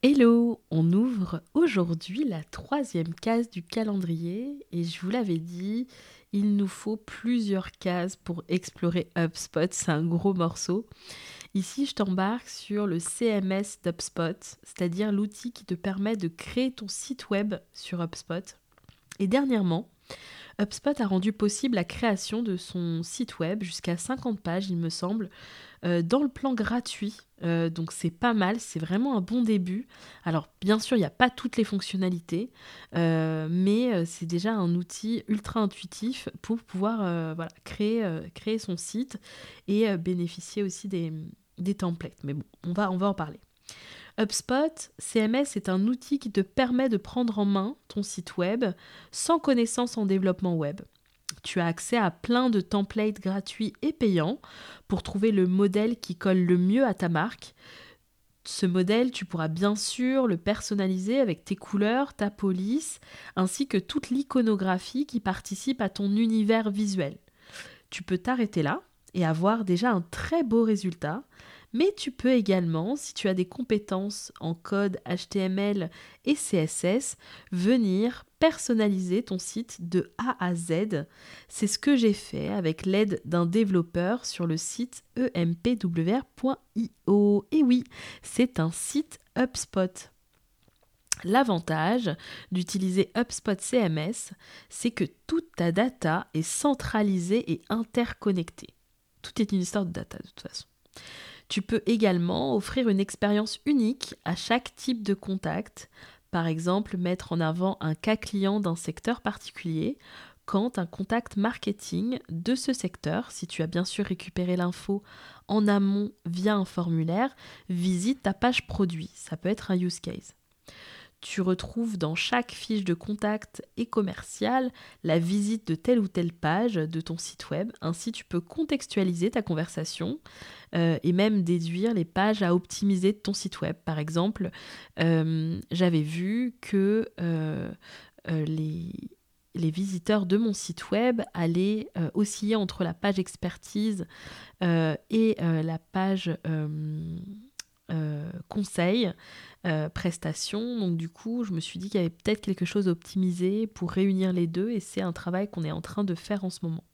Hello, on ouvre aujourd'hui la troisième case du calendrier et je vous l'avais dit, il nous faut plusieurs cases pour explorer HubSpot, c'est un gros morceau. Ici, je t'embarque sur le CMS d'HubSpot, c'est-à-dire l'outil qui te permet de créer ton site web sur HubSpot. Et dernièrement, HubSpot a rendu possible la création de son site web jusqu'à 50 pages, il me semble, euh, dans le plan gratuit. Euh, donc c'est pas mal, c'est vraiment un bon début. Alors bien sûr, il n'y a pas toutes les fonctionnalités, euh, mais c'est déjà un outil ultra intuitif pour pouvoir créer, son site et bénéficier aussi des, templates. Mais bon, on va en parler. HubSpot CMS est un outil qui te permet de prendre en main ton site web sans connaissance en développement web. Tu as accès à plein de templates gratuits et payants pour trouver le modèle qui colle le mieux à ta marque. Ce modèle, tu pourras bien sûr le personnaliser avec tes couleurs, ta police, ainsi que toute l'iconographie qui participe à ton univers visuel. Tu peux t'arrêter là et avoir déjà un très beau résultat mais tu peux également, si tu as des compétences en code HTML et CSS, venir personnaliser ton site de A à Z. C'est ce que j'ai fait avec l'aide d'un développeur sur le site empwr.io. Et oui, c'est un site HubSpot. L'avantage d'utiliser HubSpot CMS, c'est que toute ta data est centralisée et interconnectée. Tout est une histoire de data de toute façon. Tu peux également offrir une expérience unique à chaque type de contact, par exemple mettre en avant un cas client d'un secteur particulier quand un contact marketing de ce secteur, si tu as bien sûr récupéré l'info en amont via un formulaire, visite ta page produit. Ça peut être un use case. Tu retrouves dans chaque fiche de contact et commercial la visite de telle ou telle page de ton site web. Ainsi, tu peux contextualiser ta conversation euh, et même déduire les pages à optimiser de ton site web. Par exemple, euh, j'avais vu que euh, les, les visiteurs de mon site web allaient osciller entre la page expertise et la page conseil, prestation. Donc du coup, je me suis dit qu'il y avait peut-être quelque chose à optimiser pour réunir les deux et c'est un travail qu'on est en train de faire en ce moment.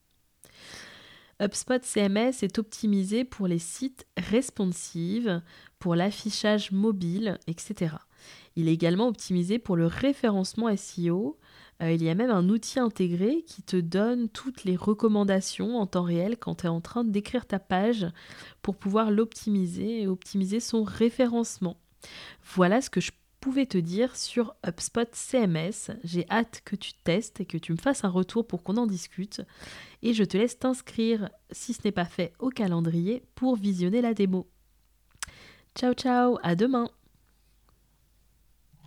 HubSpot CMS est optimisé pour les sites responsives, pour l'affichage mobile, etc. Il est également optimisé pour le référencement SEO. Euh, il y a même un outil intégré qui te donne toutes les recommandations en temps réel quand tu es en train d'écrire ta page pour pouvoir l'optimiser et optimiser son référencement. Voilà ce que je pouvais te dire sur HubSpot CMS. J'ai hâte que tu testes et que tu me fasses un retour pour qu'on en discute. Et je te laisse t'inscrire, si ce n'est pas fait, au calendrier pour visionner la démo. Ciao ciao, à demain